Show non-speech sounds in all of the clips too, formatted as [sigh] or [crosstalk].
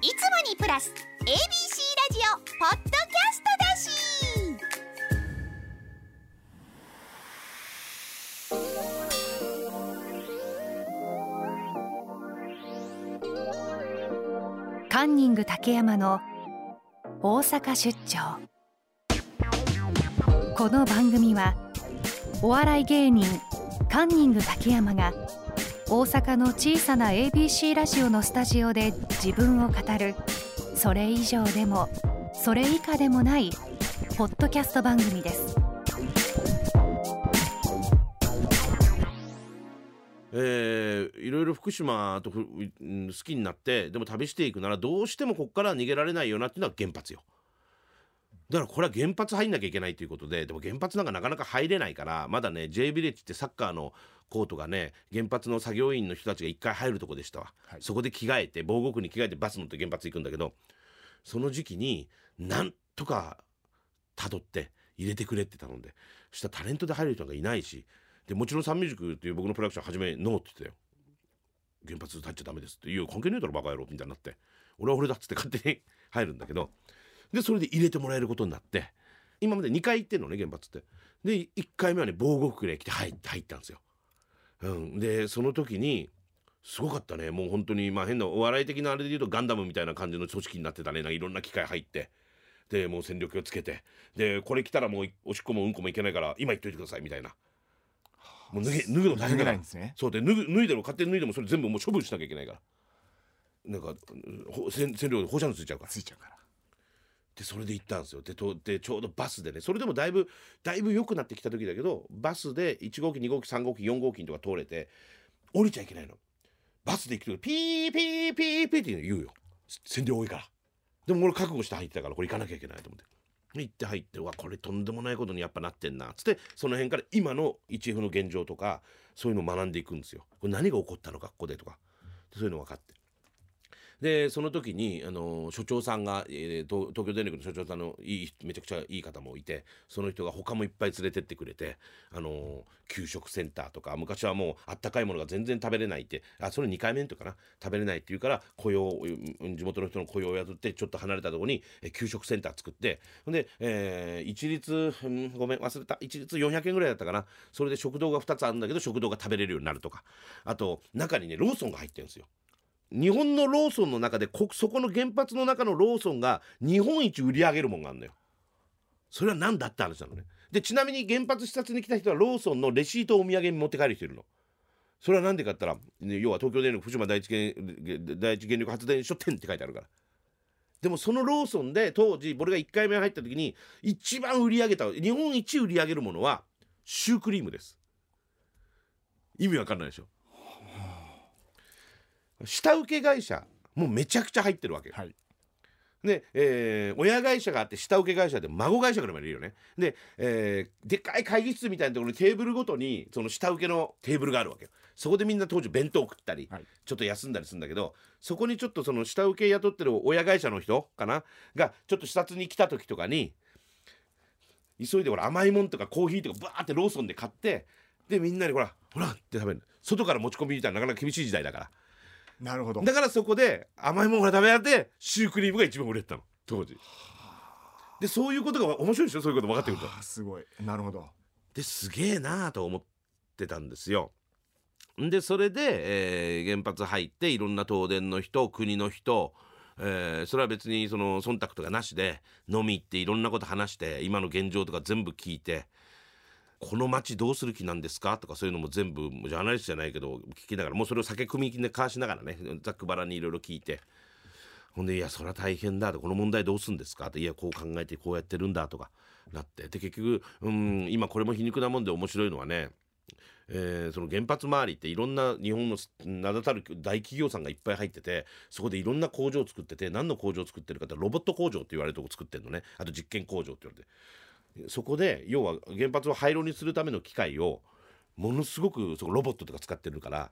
いつもにプラス ABC ラジオポッドキャストだし。カンニング竹山の大阪出張。この番組はお笑い芸人カンニング竹山が大阪の小さな ABC ラジオのスタジオで自分を語る。それ以上でもそれ以下でもないポッドキャスト番組です。えーいろいろ福島と好きになってでも旅していくならどうしてもここから逃げられないよなっていうのは原発よ。だからこれは原発入んなきゃいけないということででも原発なんかなかなか入れないからまだね J ビレッジってサッカーのコートがね原発の作業員の人たちが一回入るとこでしたわ、はい。そこで着替えて防護服に着替えてバス乗って原発行くんだけどその時期になんとかたどって入れてくれって頼んでそしたらタレントで入る人がいないしでもちろんサンミュージックっていう僕のプロダクション初めノーって言ってたよ。原発入っちゃダメですって「いや関係ねえだろバカ野郎」みたいになって。俺は俺だっつって勝手に入るんだけどでそれで入れてもらえることになって今まで2回行ってんのね原発って。で1回目はね防護服で来て入って入ったんですよ、うん、でその時にすごかったね。もう本当にまあ変なお笑い的なあれで言うとガンダムみたいな感じの組織になってたね。なんかいろんな機械入って。でもう戦力をつけて。でこれ来たらもうおしっこもうんこもいけないから今言っといてくださいみたいな。もう脱げ脱ぐの大変だから。ないんですね。そうで脱ぐ脱いでも勝手に脱いでもそれ全部もう処分しなきゃいけないから。なんかほ線線量で放射能ついちゃうから。ついちゃうからでそれで行ったんですよ。でとでちょうどバスでねそれでもだいぶだいぶ良くなってきた時だけどバスで1号機2号機3号機4号機とか通れて降りちゃいけないの。バスで行くとピーピーピーピーって言うよ。線量多いから。でも俺覚悟して入ってたからこれ行かなきゃいけないと思って。行って入ってうわこれとんでもないことにやっぱなってんなっつってその辺から今の 1F の現状とかそういうのを学んでいくんですよ。これ何が起こったのかここでとか。そういうの分かって。でその時にあの所長さんが、えー東京電力の所長さんのいいめちゃくちゃいい方もいてその人が他もいっぱい連れてってくれてあの給食センターとか昔はもうあったかいものが全然食べれないってあそれ2回目の時かな？食べれないって言うから雇用地元の人の雇用を雇ってちょっと離れたところに給食センター作ってほんで、えー一律、んごめん忘れた。一律400円ぐらいだったかな？それで食堂が2つあるんだけど食堂が食べれるようになるとか。あと中にねローソンが入ってるんですよ。日本のローソンの中でこそこの原発の中のローソンが日本一売り上げるもんがあるのよ。それは何だって話なのね。でちなみに原発視察に来た人はローソンのレシートをお土産に持って帰る人いるの。それは何でかって言ったら、ね要は東京電力福島第一原第一原力発電所店って書いてあるから。でもそのローソンで当時俺が1回目入った時に一番売り上げた日本一売り上げるものはシュークリームです。意味わかんないでしょ。下請け会社もうめちゃくちゃ入ってるわけよ。はいで、えー親会社があって下請け会社で孫会社からもいるよね。で、えーでっかい会議室みたいなところにテーブルごとにその下請けのテーブルがあるわけよ。そこでみんな当時弁当食ったり、はいちょっと休んだりするんだけどそこにちょっとその下請け雇ってる親会社の人かな？がちょっと視察に来た時とかに急いでほら甘いもんとかコーヒーとかバーってローソンで買ってでみんなにほらほらって食べる外から持ち込みみたいななかなか厳しい時代だから。なるほど。だからそこで甘いものが食べられてシュークリームが一番売れてたの。当時。でそういうことが面白いでしょ？そういうこと分かってくると。すごい。なるほど。ですげえなあと思ってたんですよ。でそれで、えー原発入っていろんな東電の人国の人えーそれは別にその忖度とかなしで飲み行っていろんなこと話して今の現状とか全部聞いてこの町どうする気なんですか？とかそういうのも全部ジャーナリストじゃないけど聞きながらもうそれを酒組みで交わしながらねざっくばらにいろいろ聞いてほんで「いやそれは大変だ」と「この問題どうするんですか?」って「いやこう考えてこうやってるんだ」とかなって。で結局うん今これも皮肉なもんで面白いのはねえーその原発周りっていろんな日本の名だたる大企業さんがいっぱい入っててそこでいろんな工場を作ってて何の工場を作ってるかってロボット工場って言われるとこ作ってるのね。あと実験工場って言われて。そこで要は原発を廃炉にするための機械をものすごくそのロボットとか使ってるから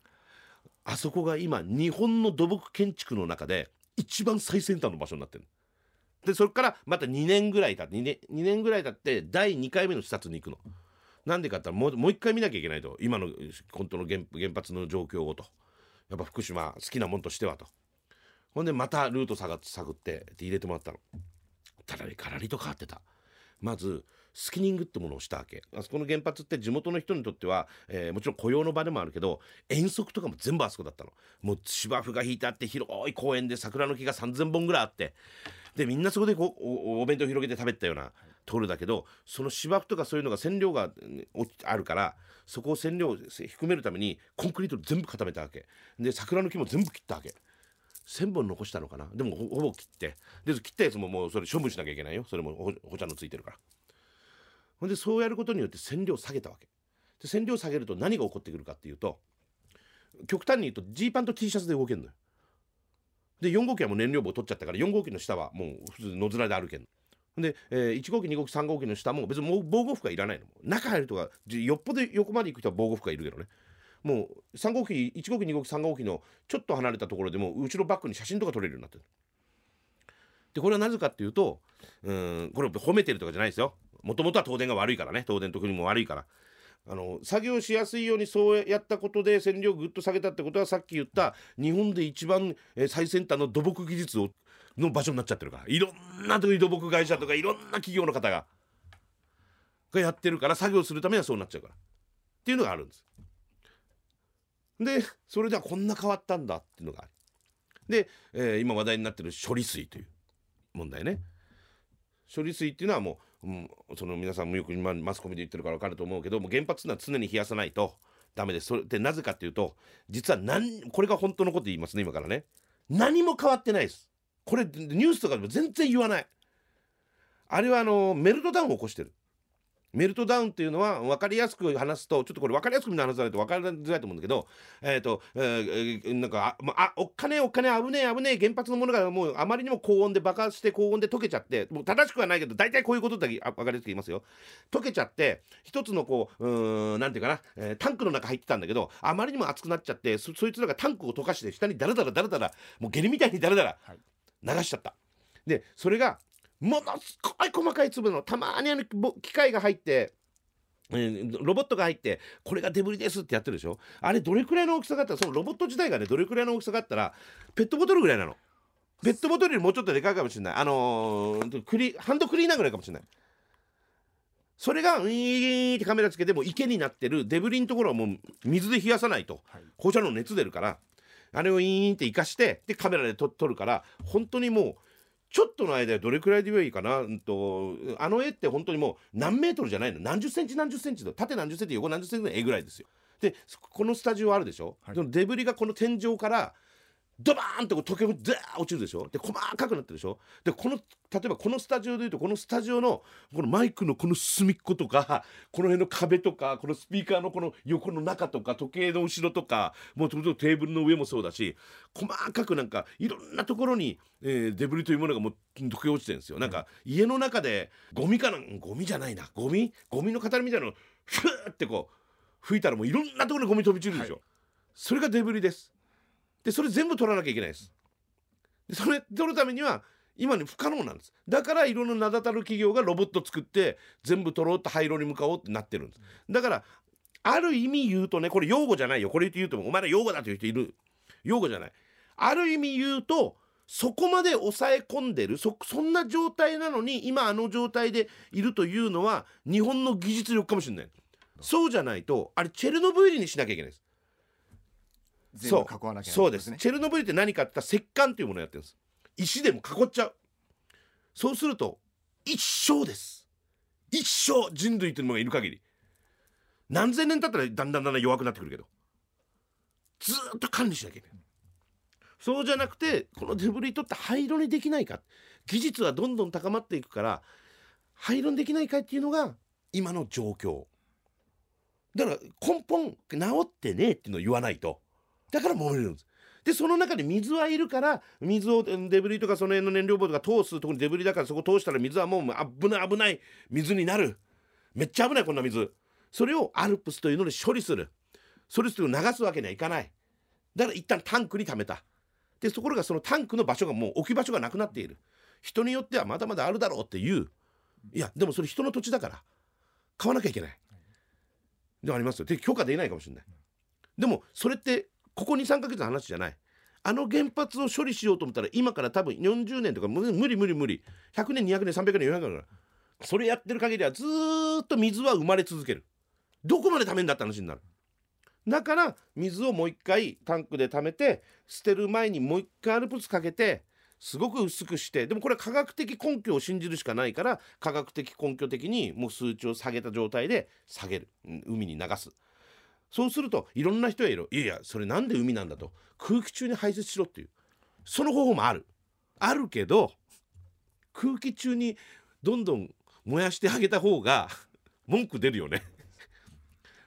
あそこが今日本の土木建築の中で一番最先端の場所になってるでそれからまた2年ぐらい経って 2, 年2年ぐらい経って第2回目の視察に行くの。なんでかってもうもう一回見なきゃいけないと。今の本当の原原発の状況をと。やっぱ福島好きなもんとしてはと。ほんでまたルート探ってって入れてもらったの。ただねガラリと変わってた。まずスキニングってものをしたわけ。あそこの原発って地元の人にとっては、えーもちろん雇用の場でもあるけど遠足とかも全部あそこだったの。もう芝生が引いてあって広い公園で桜の木が3,000本ぐらいあって。でみんなそこでこうおお弁当を広げて食べたようなところだけどその芝生とかそういうのが染料があるからそこを染料を含めるためにコンクリートで全部固めたわけ。で桜の木も全部切ったわけ。1,000本残したのかな。でもほぼ切って。で切ったやつももうそれ処分しなきゃいけないよ。それもほほちゃのついてるから。ほんでそうやることによって染料を下げたわけ。で染料を下げると何が起こってくるかっていうと極端に言うとジーパンと T シャツで動けるのよ。で4号機はもう燃料棒取っちゃったから4号機の下はもう普通に野面で歩けんの。で、えー1号機2号機3号機の下も別にもう防護服はいらないの。中入るとかよっぽど横まで行く人は防護服はいるけどね。もう3号機1号機2号機3号機のちょっと離れたところでも後ろバックに写真とか撮れるようになってるでこれはなぜかっていうとうんこれ褒めてるとかじゃないですよ。もともとは東電が悪いからね東電と国も悪いからあの作業しやすいようにそうやったことで線量をぐっと下げたってことはさっき言った日本で一番え最先端の土木技術をの場所になっちゃってるからいろんな土木会社とかいろんな企業の方ががやってるから作業するためにはそうなっちゃうからっていうのがあるんです。でそれではこんな変わったんだっていうのがある。で、えー今話題になってる処理水という問題ね。処理水っていうのはもう、うん、その皆さんもよく今マスコミで言ってるから分かると思うけども原発っていうのは常に冷やさないとダメです。それでなぜかっていうと実は何これが本当のこと言いますね今からね。何も変わってないです。これニュースとかでも全然言わない。あれはあのメルトダウンを起こしてる。メルトダウンっていうのは分かりやすく話すとちょっとこれ分かりやすく話さないと分かりづらいと思うんだけどえっ、と、えーえーなんかあ,、まあ、おっかねえおっかねえ危ねえ危ねえ原発のものがもうあまりにも高温で爆発して高温で溶けちゃってもう正しくはないけど大体こういうことだけあ分かりやすく言いますよ溶けちゃって一つのこううーんなんていうかな、えータンクの中入ってたんだけどあまりにも熱くなっちゃってそそいつらがタンクを溶かして下にダラダラダラダラもう下痢みたいにダラダラはい流しちゃった。でそれがものすごい細かい粒のたまにあのぼ機械が入って、えーロボットが入ってこれがデブリですってやってるでしょ？あれどれくらいの大きさがあった？らそのロボット自体がねどれくらいの大きさがあったらペットボトルぐらいなの。ペットボトルよりもうちょっとでかいかもしれない。あのークリハンドクリーナーぐらいかもしれない。それがウィーンってカメラつけても池になってるデブリのところはもう水で冷やさないと。はい。放射能熱出るから。あれをイーンって生かしてでカメラで撮撮るから本当にもうちょっとの間でどれくらいでいいかな、うんと、あの絵って本当にもう何メートルじゃないの。何十センチ何十センチの縦何十センチ横何十センチの絵ぐらいですよ。でそこのスタジオあるでしょ、はい。そのデブリがこの天井からドバーンとこう溶け込んでザー落ちるでしょ？で細かくなってるでしょ？でこの例えばこのスタジオでいうとこのスタジオのこのマイクのこの隅っことかこの辺の壁とかこのスピーカーのこの横の中とか時計の後ろとかもうテーブルの上もそうだし細かくなんかいろんなところに、えーデブリというものがもう溶け落ちてるんですよ。なんか家の中でゴミかなんゴミじゃないな。ゴミ？ゴミの塊みたいなのをフーってこう吹いたらもういろんなところにゴミ飛び散るでしょ、はい。それがデブリですでそれ全部取らなきゃいけないです。でそれ取るためには今に不可能なんです。だからいろんな名だたる企業がロボット作って全部取ろうと廃炉に向かおうってなってるんです。だからある意味言うとねこれ用語じゃないよ。これ言うとお前ら用語だという人いる。用語じゃない。ある意味言うとそこまで抑え込んでるそそんな状態なのに今あの状態でいるというのは日本の技術力かもしれない。そうじゃないとあれチェルノブイリにしなきゃいけないです。全部囲わなきゃいけそうですないねチェルノブイリって何かって言ったら石棺というものをやってるんです。石でも囲っちゃう。そうすると一生です。一生人類というものがいる限り。何千年経ったらだんだんだんだん弱くなってくるけど。ずーっと管理しなきゃいけない。そうじゃなくてこのデブリ取って廃炉にできないか。技術はどんどん高まっていくから廃炉にできないかっていうのが今の状況。だから根本治ってねえっていうのを言わないとだから揉めるんです。でその中で水はいるから水をデブリとかその辺の燃料棒とか通すところにデブリだからそこ通したら水はもう危ない危ない水になる。めっちゃ危ないこんな水。それをアルプスというので処理する。処理する流すわけにはいかない。だから一旦タンクに溜めた。でところがそのタンクの場所がもう置き場所がなくなっている。人によってはまだまだあるだろうっていう。いやでもそれ人の土地だから買わなきゃいけない。でありますよ。で許可できないかもしれない。でもそれってここ23ヶ月の話じゃない。あの原発を処理しようと思ったら今から多分40年とか無理無理無理。100年200年300年400年。からそれやってる限りはずっと水は生まれ続ける。どこまで貯めんだって話になる。だから水をもう一回タンクで貯めて捨てる前にもう一回アルプスかけてすごく薄くしてでもこれは科学的根拠を信じるしかないから科学的根拠的にもう数値を下げた状態で下げる。海に流す。そうするといろんな人がいる。いやいやそれなんで海なんだと。空気中に排泄しろっていう。その方法もある。あるけど空気中にどんどん燃やしてあげた方が文句出るよね。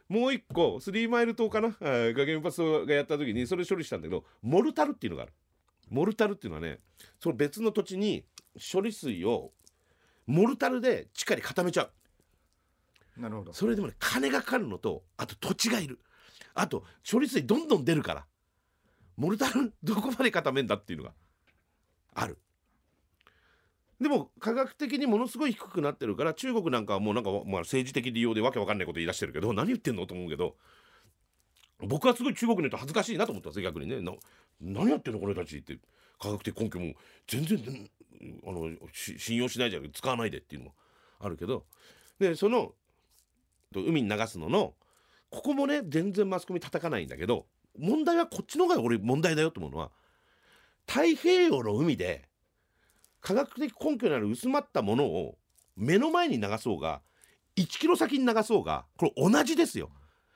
もう一個スリーマイル島かな？あーが原発がやった時にそれ処理したんだけどモルタルっていうのがある。モルタルっていうのはねその別の土地に処理水をモルタルで地下に固めちゃう。なるほど。それでもね金がかかるのとあと土地がいる。あと処理水どんどん出るから。モルタルどこまで固めんだっていうのがある。でも科学的にものすごい低くなってるから中国なんかはもうなんか、まあ、政治的利用でわけわかんないこと言い出してるけど何言ってんのと思うけど僕はすごい中国の人恥ずかしいなと思ったんです逆にね。何やってんのこの人たちって。科学的根拠も全然あの信用しないじゃん使わないでっていうのもあるけど。でその海に流すののここもね全然マスコミ叩かないんだけど問題はこっちの方が俺問題だよと思うのは太平洋の海で科学的根拠のある薄まったものを目の前に流そうが1キロ先に流そうがこれ同じですよ。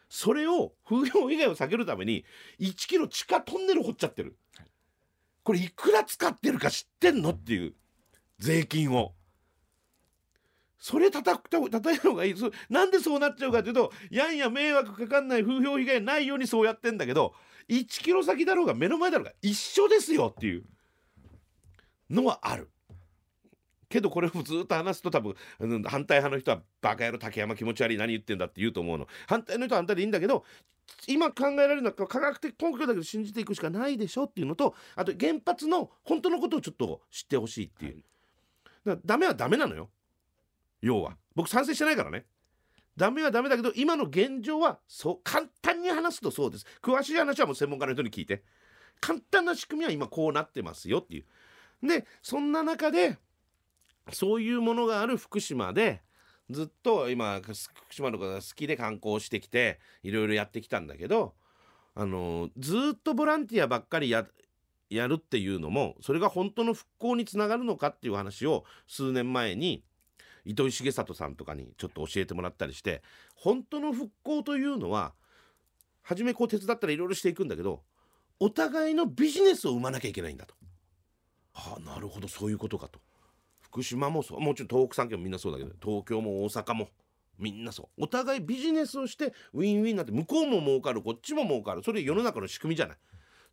それを風評被害を避けるために1キロ地下トンネル掘っちゃってる。これいくら使ってるか知ってんのっていう税金を。それ叩くと叩いた方がいい。そなんでそうなっちゃうかというとやんや迷惑かかんない風評被害ないようにそうやってんだけど1キロ先だろうが目の前だろうが一緒ですよっていう。のはある。けどこれをずっと話すと多分うん反対派の人は「バカ野郎竹山気持ち悪い何言ってんだ」って言うと思うの。反対の人は反対でいいんだけど今考えられるのは科学的根拠だけど信じていくしかないでしょっていうのとあと原発の本当のことをちょっと知ってほしいっていう、だダメはダメなのよ要は。僕賛成してないからね。ダメはダメだけど今の現状はそう簡単に話すとそうです。詳しい話はもう専門家の人に聞いて。簡単な仕組みは今こうなってますよっていう。でそんな中でそういうものがある福島でずっと今福島のことが好きで観光してきていろいろやってきたんだけどあのずっとボランティアばっかりややるっていうのもそれが本当の復興につながるのかっていう話を数年前に糸井重里さんとかにちょっと教えてもらったりして本当の復興というのは初めこう手伝ったらいろいろしていくんだけどお互いのビジネスを生まなきゃいけないんだと。はあなるほどそういうことかと。福島もそうもちろん東北3県もみんなそうだけど東京も大阪もみんなそうお互いビジネスをしてウィンウィンになって向こうも儲かるこっちも儲かるそれ世の中の仕組みじゃない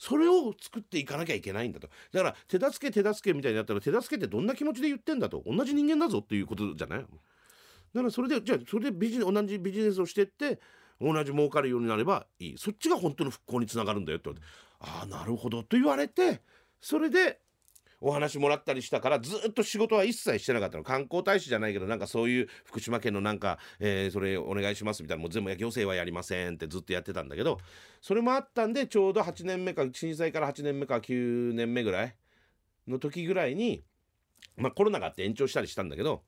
それを作っていかなきゃいけないんだと。だから手助け手助けみたいになったら手助けってどんな気持ちで言ってんだと。同じ人間だぞっていうことじゃないだからそれでじゃあそれでビジ同じビジネスをしてって同じ儲かるようになればいい。そっちが本当の復興につながるんだよって言われてああなるほどと言われてそれでお話もらったりしたからずっと仕事は一切してなかったの。観光大使じゃないけどなんかそういう福島県のなんか、えーそれお願いしますみたいなもう全部行政はやりませんってずっとやってたんだけどそれもあったんでちょうど8年目か震災から8年目か9年目ぐらいの時ぐらいに、まあ、コロナがあって延長したりしたんだけど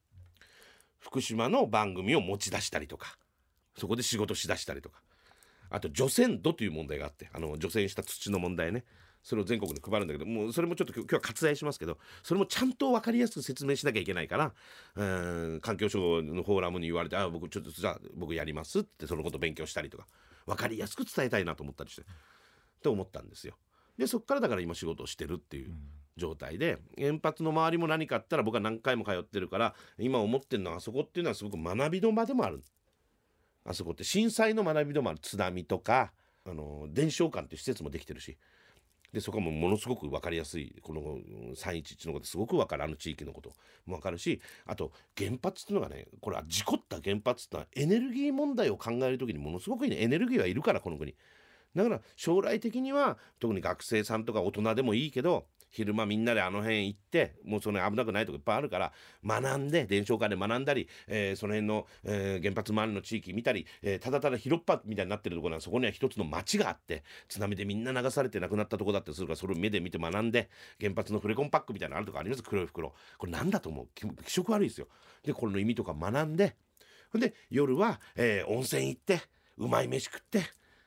福島の番組を持ち出したりとかそこで仕事しだしたりとか。あと除染土という問題があってあの除染した土の問題ね。それを全国に配るんだけどもうそれもちょっと今日は割愛しますけどそれもちゃんと分かりやすく説明しなきゃいけないからうん環境省のフォーラムに言われて「あ僕ちょっとじゃあ僕やります」ってそのこと勉強したりとか分かりやすく伝えたいなと思ったりしてと思ったんですよ。でそっからだから今仕事をしてるっていう状態で原発の周りも何かあったら僕は何回も通ってるから今思ってるのはあそこっていうのはすごく学びの場でもある。あそこって震災の学びでもある。津波とかあの伝承館っていう施設もできてるしでそこもものすごく分かりやすいこの311のことすごく分かるあの地域のことも分かるしあと原発っていうのがねこれは事故った原発っていうのはエネルギー問題を考える時にものすごくいいね。エネルギーはいるからこの国。だから将来的には特に学生さんとか大人でもいいけど昼間みんなであの辺行ってもうその危なくないとこいっぱいあるから学んで伝承会で学んだり、えーその辺の、えー原発周りの地域見たり、えーただただ広っ端みたいになってるところなんそこには一つの町があって津波でみんな流されて亡くなったとこだってするからそれを目で見て学んで原発のフレコンパックみたいなのあるとこあります。黒い袋。これなんだと思う？気色悪いですよ。でこれの意味とか学んでほんで夜は、えー温泉行ってうまい飯食って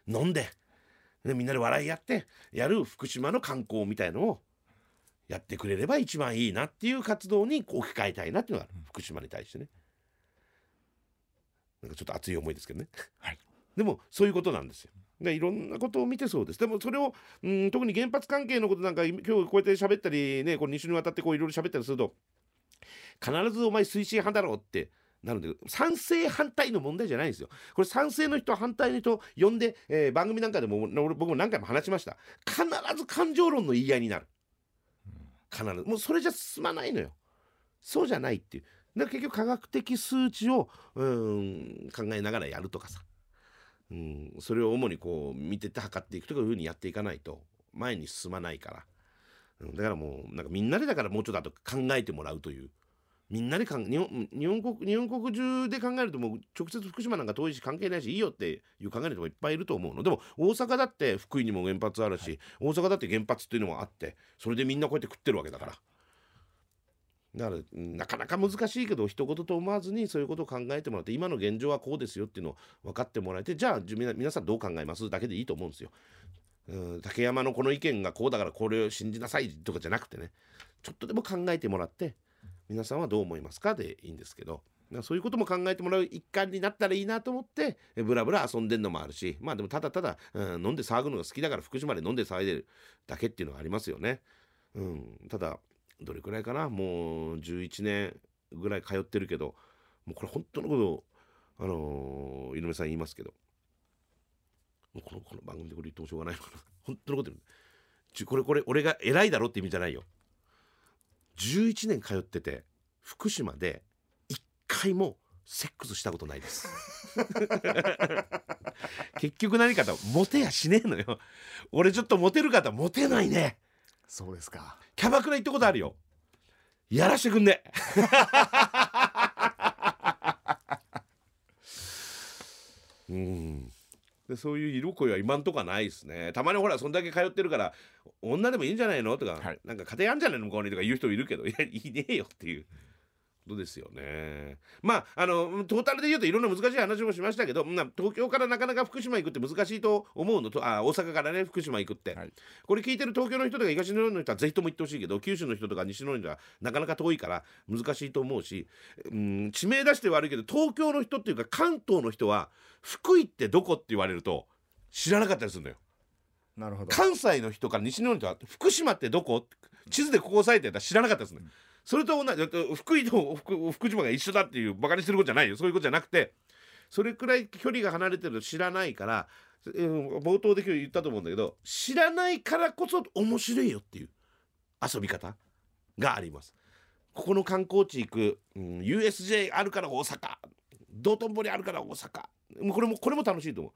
飲んででみんなで笑いやってやる福島の観光みたいのをやってくれれば一番いいなっていう活動に置き換えたいなっていうのが福島に対してね。なんかちょっと熱い思いですけどね、はい。でもそういうことなんですよ。でいろんなことを見てそうです。でもそれをうん特に原発関係のことなんか今日こうやって喋ったりねこう2週にわたってこういろいろ喋ったりすると必ずお前推進派だろうってなるんだけど賛成反対の問題じゃないんですよ。これ賛成の人反対の人呼んで、えー番組なんかでも俺僕も何回も話しました。必ず感情論の言い合いになる必ず。もうそれじゃ進まないのよ。そうじゃないっていう。だから結局科学的数値をうん考えながらやるとかさ、うん、それを主にこう見てて測っていくとかいうふうにやっていかないと前に進まないから、うんだからもうなんかみんなでだからもうちょっとあと考えてもらうという。みんなで日本日本国日本国中で考えるともう直接福島なんか遠いし関係ないしいいよっていう考える人もいっぱいいると思うの。でも大阪だって福井にも原発あるし、大阪だって原発っていうのもあってそれでみんなこうやって食ってるわけだから。だからうんなかなか難しいけど一言と思わずにそういうことを考えてもらって今の現状はこうですよっていうのを分かってもらえてじゃあじゅ皆皆さんどう考えますだけでいいと思うんですよ。うん竹山のこの意見がこうだからこれを信じなさいとかじゃなくてねちょっとでも考えてもらって皆さんはどう思いますか？でいいんですけど。そういうことも考えてもらう一環になったらいいなと思ってえブラブラ遊んでんのもあるしまあでもただただ、うん飲んで騒ぐのが好きだから福島で飲んで騒いでるだけっていうのはありますよね。うん、ただどれくらいかな？もう11年ぐらい通ってるけどもうこれ本当のことあのー井上さん言いますけど。もうこのこの番組でこれ言ってもしょうがないのかな。本当のこと言う。これこれ俺が偉いだろって意味じゃないよ。11年通ってて福島で一回もセックスしたことないです。[laughs] 結局何かとモテやしねえのよ。俺ちょっとモテる方モテないね。そうですか。キャバクラ行ったことあるよ。やらしてくんね。[laughs] うんでそういう色恋は今んとこはないですね。たまにほらそんだけ通ってるから女でもいいんじゃないの？とか、はい。なんか家庭あんじゃないの？向こうにとか言う人いるけどいやいねえよっていうことですよね。まああのトータルで言うといろんな難しい話もしましたけど、まあ、東京からなかなか福島行くって難しいと思うのとあ大阪からね福島行くって、はい。これ聞いてる東京の人とか東日本の人はぜひとも行ってほしいけど九州の人とか西日本の人はなかなか遠いから難しいと思うし、うん、地名出して悪いけど東京の人っていうか関東の人は福井ってどこって言われると知らなかったりするのよ。なるほど。関西の人から西日本の人は福島ってどこ？地図でここ押さえてたら知らなかったですね、それと同じだって福井と福島が一緒だっていうバカにすることじゃないよ。そういうことじゃなくてそれくらい距離が離れてると知らないから、えー冒頭で今日言ったと思うんだけど知らないからこそ面白いよっていう遊び方があります。ここの観光地行く、うん、USJ あるから大阪。道頓堀あるから大阪。これもこれも楽しいと思う。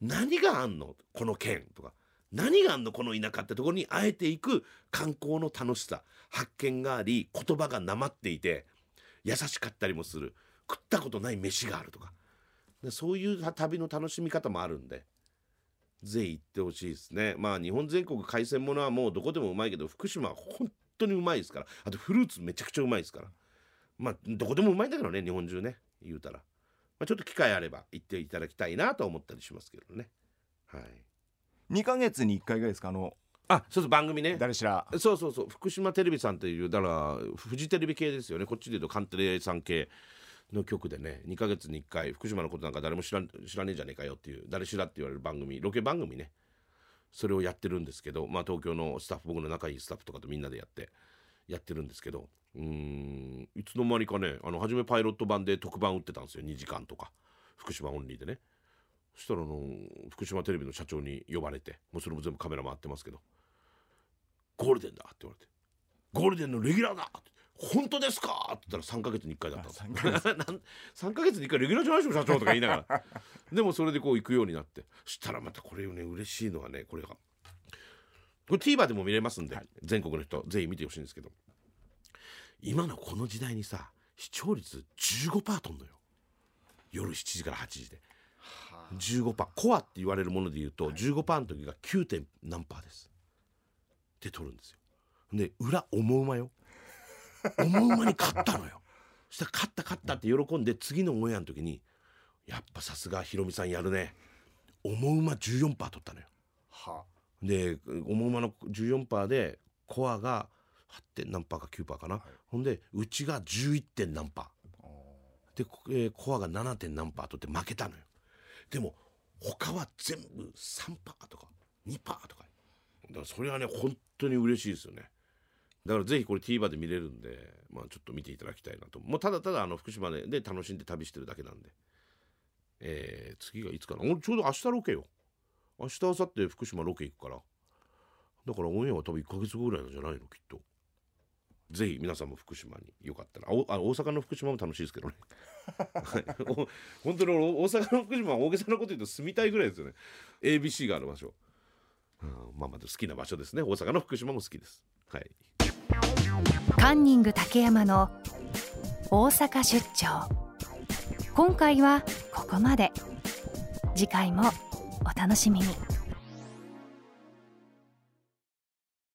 何があんの？この県とか。何があんのこの田舎ってところにあえていく観光の楽しさ。発見があり言葉がなまっていて優しかったりもする。食ったことない飯があるとか。そういう旅の楽しみ方もあるんで。ぜひ行ってほしいですね。まあ日本全国海鮮物はもうどこでもうまいけど福島は本当にうまいですから。あとフルーツめちゃくちゃうまいですから。まあどこでもうまいんだけどね日本中ね言うたら、まあ、ちょっと機会あれば行っていただきたいなと思ったりしますけどね。はい。2ヶ月に1回ぐらいですか？あのあそうそう番組ね。誰しら。そうそうそう福島テレビさんっていうだからフジテレビ系ですよね。こっちでいうとカンテレさん系の局でね。2ヶ月に1回福島のことなんか誰も知らん知らねえじゃねえかよっていう誰しらって言われる番組ロケ番組ね。それをやってるんですけどまあ東京のスタッフ僕の仲いいスタッフとかとみんなでやってやってるんですけどうーんいつの間にかねあの初めパイロット版で特番打ってたんですよ。2時間とか。福島オンリーでねそしたらあの福島テレビの社長に呼ばれてもうそれも全部カメラ回ってますけどゴールデンだって言われてゴールデンのレギュラーだって本当ですかって言ったら3ヶ月に1回だったんです。よ [laughs] なん3ヶ月に1回レギュラーじゃないでしょ社長とか言いながら。[laughs] でもそれでこう行くようになってそしたらまたこれよね嬉しいのはねこれがこれ TVer でも見れますんで、全国の人ぜひ見てほしいんですけど今のこの時代にさ視聴率15%とんのよ。夜7時から8時で15%コアって言われるもので言うと15%の時が 9. 点何パーです。って取るんですよ。で裏思うまよ。[laughs] 思うまに勝ったのよ。そしたら勝った勝ったって喜んで次のオンエアの時にやっぱさすがヒロミさんやるね。思うま14%取ったのよ。は。で思うまの14%でコアが8点何パーか9%パーかな、ほんでうちが11点何パー。で、こえーコアが7点何パー取って負けたのよでも他は全部3パーとか2パーとか。だからそれはね本当に嬉しいですよね。だからぜひこれ TVer で見れるんで、まあ、ちょっと見ていただきたいなと。もうただただあの福島でで楽しんで旅してるだけなんで。えー次がいつかな。俺ちょうど明日ロケよ。明日明後日福島ロケ行くから。だからオンエアは多分1ヶ月後ぐらいなんじゃないのきっと。ぜひ皆さんも福島によかったら。あおあ大阪の福島も楽しいですけどね。[laughs] 本当に大阪の福島は大げさなこと言うと住みたいぐらいですよね。ABC がある場所、うん、まあまあ好きな場所ですね。大阪の福島も好きです。はい。カンニング竹山の大阪出張。今回はここまで。次回もお楽しみに。